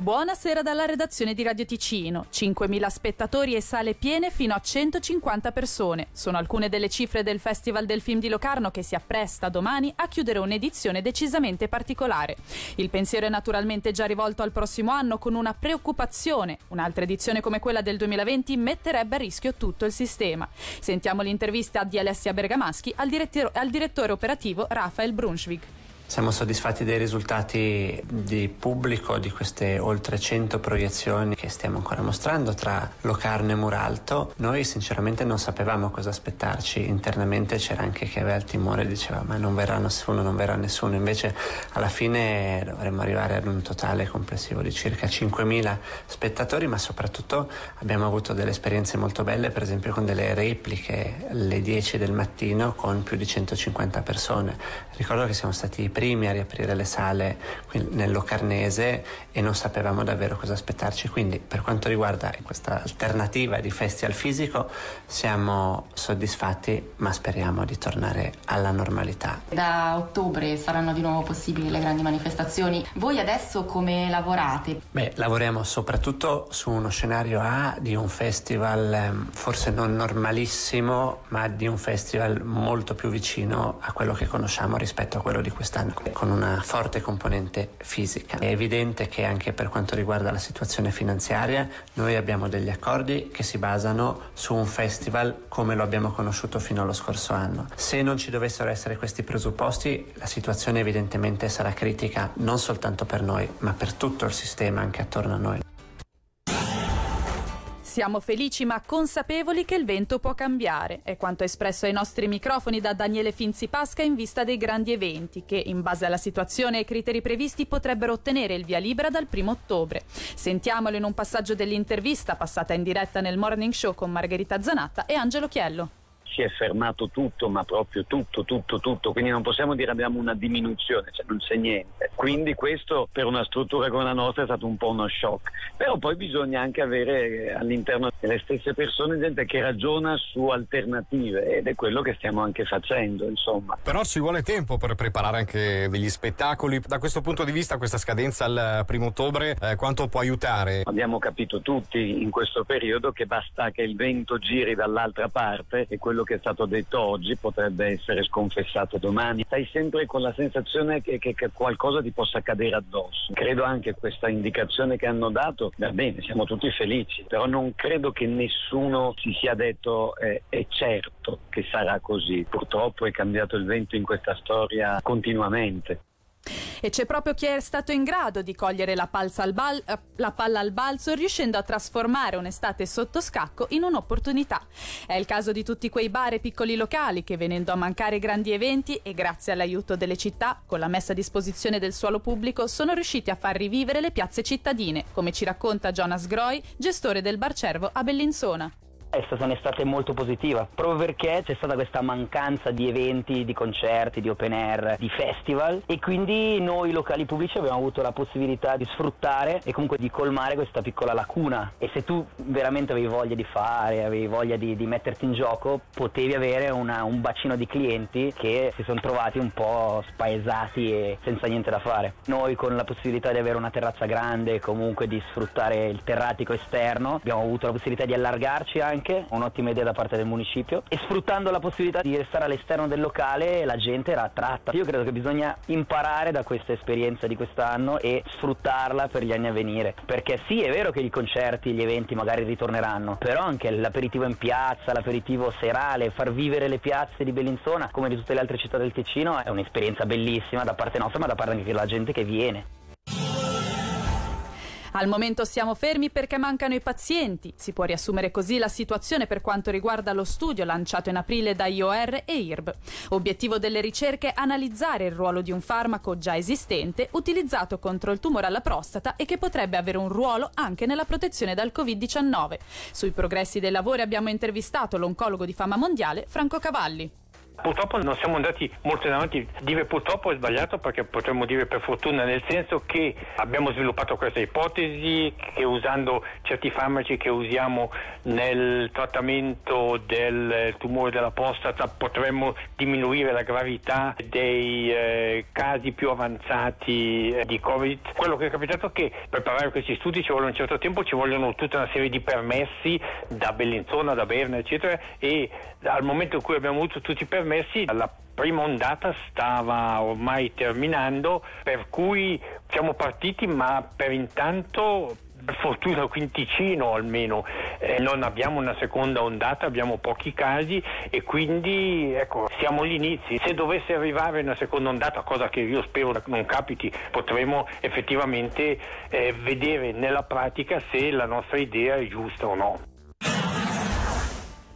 Buonasera dalla redazione di Radio Ticino. 5.000 spettatori e sale piene fino a 150 persone. Sono alcune delle cifre del Festival del Film di Locarno che si appresta domani a chiudere un'edizione decisamente particolare. Il pensiero è naturalmente già rivolto al prossimo anno con una preoccupazione. Un'altra edizione come quella del 2020 metterebbe a rischio tutto il sistema. Sentiamo l'intervista di Alessia Bergamaschi al, direttore, al direttore operativo Rafael Brunschwig. Siamo soddisfatti dei risultati di pubblico di queste oltre 100 proiezioni che stiamo ancora mostrando tra Locarno e Muralto. Noi sinceramente non sapevamo cosa aspettarci, internamente c'era anche chi aveva il timore, diceva ma non verrà nessuno, non verrà nessuno, invece alla fine dovremmo arrivare ad un totale complessivo di circa 5.000 spettatori, ma soprattutto abbiamo avuto delle esperienze molto belle, per esempio con delle repliche alle 10 del mattino con più di 150 persone. Ricordo che siamo stati i primi a riaprire le sale nel Locarnese e non sapevamo davvero cosa aspettarci. Quindi per quanto riguarda questa alternativa di festival fisico siamo soddisfatti ma speriamo di tornare alla normalità. Da ottobre saranno di nuovo possibili le grandi manifestazioni. Voi adesso come lavorate? Beh, lavoriamo soprattutto su uno scenario A di un festival ehm, forse non normalissimo ma di un festival molto più vicino a quello che conosciamo rispetto a quello di quest'anno con una forte componente fisica. È evidente che anche per quanto riguarda la situazione finanziaria noi abbiamo degli accordi che si basano su un festival come lo abbiamo conosciuto fino allo scorso anno. Se non ci dovessero essere questi presupposti la situazione evidentemente sarà critica non soltanto per noi ma per tutto il sistema anche attorno a noi. Siamo felici ma consapevoli che il vento può cambiare, è quanto espresso ai nostri microfoni da Daniele Finzi Pasca in vista dei grandi eventi che, in base alla situazione e ai criteri previsti, potrebbero ottenere il via libera dal 1 ottobre. Sentiamolo in un passaggio dell'intervista passata in diretta nel Morning Show con Margherita Zanatta e Angelo Chiello si è fermato tutto, ma proprio tutto, tutto, tutto, quindi non possiamo dire abbiamo una diminuzione, cioè non c'è niente. Quindi questo per una struttura come la nostra è stato un po' uno shock. Però poi bisogna anche avere eh, all'interno delle stesse persone gente che ragiona su alternative ed è quello che stiamo anche facendo, insomma. Però ci vuole tempo per preparare anche degli spettacoli. Da questo punto di vista questa scadenza al primo ottobre eh, quanto può aiutare? Abbiamo capito tutti in questo periodo che basta che il vento giri dall'altra parte e quello quello che è stato detto oggi potrebbe essere sconfessato domani. Stai sempre con la sensazione che, che, che qualcosa ti possa cadere addosso. Credo anche questa indicazione che hanno dato, va bene, siamo tutti felici, però non credo che nessuno si sia detto eh, è certo che sarà così. Purtroppo è cambiato il vento in questa storia continuamente. E c'è proprio chi è stato in grado di cogliere la, al bal- eh, la palla al balzo riuscendo a trasformare un'estate sotto scacco in un'opportunità. È il caso di tutti quei bar e piccoli locali che venendo a mancare grandi eventi e grazie all'aiuto delle città, con la messa a disposizione del suolo pubblico, sono riusciti a far rivivere le piazze cittadine, come ci racconta Jonas Groy, gestore del Bar Cervo a Bellinzona. È stata un'estate molto positiva, proprio perché c'è stata questa mancanza di eventi, di concerti, di open air, di festival e quindi noi locali pubblici abbiamo avuto la possibilità di sfruttare e comunque di colmare questa piccola lacuna e se tu veramente avevi voglia di fare, avevi voglia di, di metterti in gioco, potevi avere una, un bacino di clienti che si sono trovati un po' spaesati e senza niente da fare. Noi con la possibilità di avere una terrazza grande e comunque di sfruttare il terratico esterno abbiamo avuto la possibilità di allargarci anche anche, un'ottima idea da parte del municipio e sfruttando la possibilità di restare all'esterno del locale la gente era attratta. Io credo che bisogna imparare da questa esperienza di quest'anno e sfruttarla per gli anni a venire, perché sì è vero che i concerti, gli eventi magari ritorneranno, però anche l'aperitivo in piazza, l'aperitivo serale, far vivere le piazze di Bellinzona come di tutte le altre città del Ticino è un'esperienza bellissima da parte nostra ma da parte anche della gente che viene. Al momento siamo fermi perché mancano i pazienti. Si può riassumere così la situazione per quanto riguarda lo studio lanciato in aprile da IOR e IRB. Obiettivo delle ricerche è analizzare il ruolo di un farmaco già esistente utilizzato contro il tumore alla prostata e che potrebbe avere un ruolo anche nella protezione dal Covid-19. Sui progressi dei lavori abbiamo intervistato l'oncologo di fama mondiale Franco Cavalli Purtroppo non siamo andati molto in avanti, dire purtroppo è sbagliato perché potremmo dire per fortuna, nel senso che abbiamo sviluppato questa ipotesi che usando certi farmaci che usiamo nel trattamento del tumore della prostata potremmo diminuire la gravità dei eh, casi più avanzati eh, di Covid. Quello che è capitato è che per preparare questi studi ci vuole un certo tempo, ci vogliono tutta una serie di permessi da Bellinzona, da Berna, eccetera, e al momento in cui abbiamo avuto tutti i permessi, la prima ondata stava ormai terminando, per cui siamo partiti, ma per intanto per fortuna qui in almeno eh, non abbiamo una seconda ondata, abbiamo pochi casi e quindi ecco, siamo agli inizi. Se dovesse arrivare una seconda ondata, cosa che io spero non capiti, potremo effettivamente eh, vedere nella pratica se la nostra idea è giusta o no.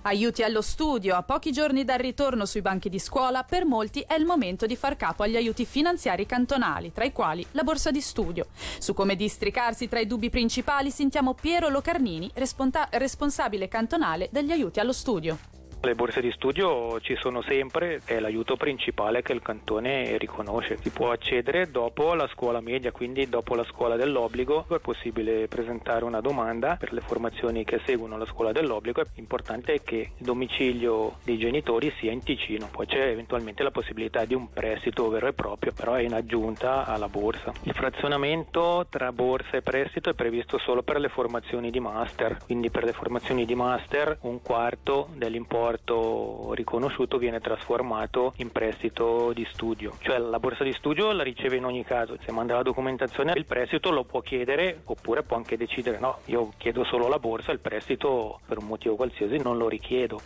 Aiuti allo studio, a pochi giorni dal ritorno sui banchi di scuola, per molti è il momento di far capo agli aiuti finanziari cantonali, tra i quali la borsa di studio. Su come districarsi tra i dubbi principali sentiamo Piero Locarnini, responta- responsabile cantonale degli aiuti allo studio. Le borse di studio ci sono sempre, è l'aiuto principale che il cantone riconosce. Si può accedere dopo la scuola media, quindi dopo la scuola dell'obbligo è possibile presentare una domanda per le formazioni che seguono la scuola dell'obbligo. L'importante è che il domicilio dei genitori sia in Ticino, poi c'è eventualmente la possibilità di un prestito vero e proprio, però è in aggiunta alla borsa. Il frazionamento tra borsa e prestito è previsto solo per le formazioni di master, quindi per le formazioni di master un quarto dell'importo importo riconosciuto viene trasformato in prestito di studio. Cioè la borsa di studio la riceve in ogni caso, se manda la documentazione il prestito lo può chiedere oppure può anche decidere no, io chiedo solo la borsa, il prestito per un motivo qualsiasi non lo richiedo.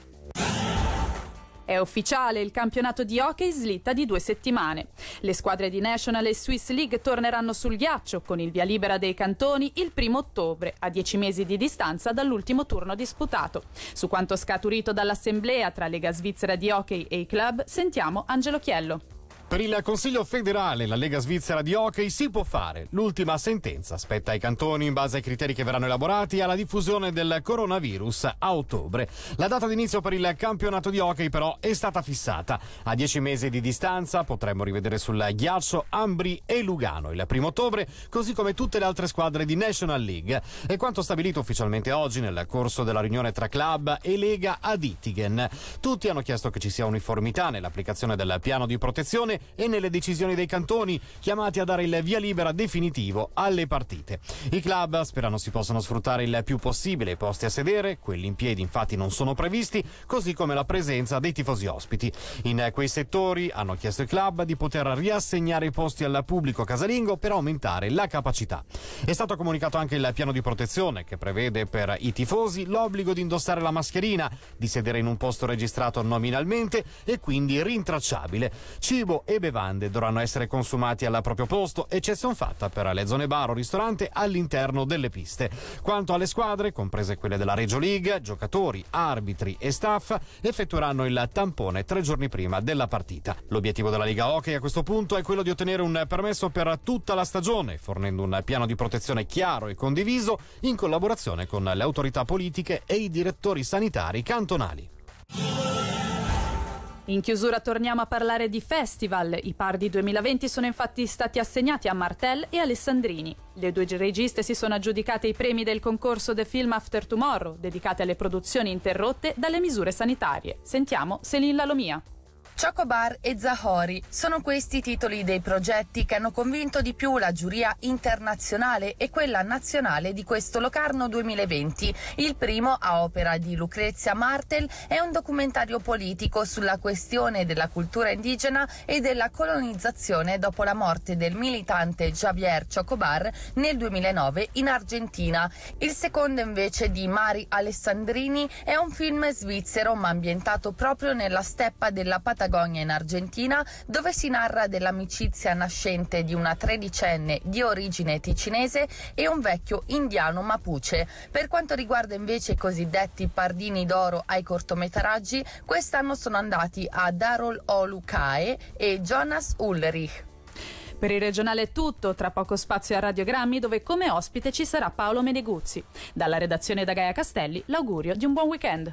È ufficiale, il campionato di hockey slitta di due settimane. Le squadre di National e Swiss League torneranno sul ghiaccio con il via libera dei cantoni il primo ottobre, a dieci mesi di distanza dall'ultimo turno disputato. Su quanto scaturito dall'assemblea tra Lega Svizzera di Hockey e i club, sentiamo Angelo Chiello. Per il Consiglio federale, la Lega Svizzera di Hockey si può fare. L'ultima sentenza spetta ai cantoni in base ai criteri che verranno elaborati alla diffusione del coronavirus a ottobre. La data d'inizio per il campionato di hockey però è stata fissata. A dieci mesi di distanza potremmo rivedere sul ghiaccio Ambri e Lugano il primo ottobre, così come tutte le altre squadre di National League. È quanto stabilito ufficialmente oggi nel corso della riunione tra club e Lega ad Ittigen. Tutti hanno chiesto che ci sia uniformità nell'applicazione del piano di protezione e nelle decisioni dei cantoni, chiamati a dare il via libera definitivo alle partite. I club sperano si possano sfruttare il più possibile i posti a sedere, quelli in piedi infatti non sono previsti, così come la presenza dei tifosi ospiti. In quei settori hanno chiesto ai club di poter riassegnare i posti al pubblico casalingo per aumentare la capacità. È stato comunicato anche il piano di protezione che prevede per i tifosi l'obbligo di indossare la mascherina, di sedere in un posto registrato nominalmente e quindi rintracciabile. Cibo e bevande dovranno essere consumati al proprio posto, eccezione fatta per le zone bar o ristorante all'interno delle piste. Quanto alle squadre, comprese quelle della Reggio League, giocatori, arbitri e staff effettueranno il tampone tre giorni prima della partita. L'obiettivo della Liga Hockey a questo punto è quello di ottenere un permesso per tutta la stagione, fornendo un piano di protezione chiaro e condiviso in collaborazione con le autorità politiche e i direttori sanitari cantonali. In chiusura torniamo a parlare di festival. I Pardi 2020 sono infatti stati assegnati a Martel e Alessandrini. Le due registe si sono aggiudicate i premi del concorso The Film After Tomorrow, dedicate alle produzioni interrotte dalle misure sanitarie. Sentiamo Céline Lalomia. Chocobar e Zahori sono questi i titoli dei progetti che hanno convinto di più la giuria internazionale e quella nazionale di questo Locarno 2020. Il primo, a opera di Lucrezia Martel, è un documentario politico sulla questione della cultura indigena e della colonizzazione dopo la morte del militante Javier Chocobar nel 2009 in Argentina. Il secondo invece di Mari Alessandrini è un film svizzero ma ambientato proprio nella steppa della Patagonia Patagonia in Argentina, dove si narra dell'amicizia nascente di una tredicenne di origine ticinese e un vecchio indiano mapuche. Per quanto riguarda invece i cosiddetti pardini d'oro ai cortometraggi, quest'anno sono andati a Darol Olukae e Jonas Ulrich. Per il regionale è tutto, tra poco spazio a Radiogrammi dove come ospite ci sarà Paolo Meneguzzi. Dalla redazione da Gaia Castelli l'augurio di un buon weekend.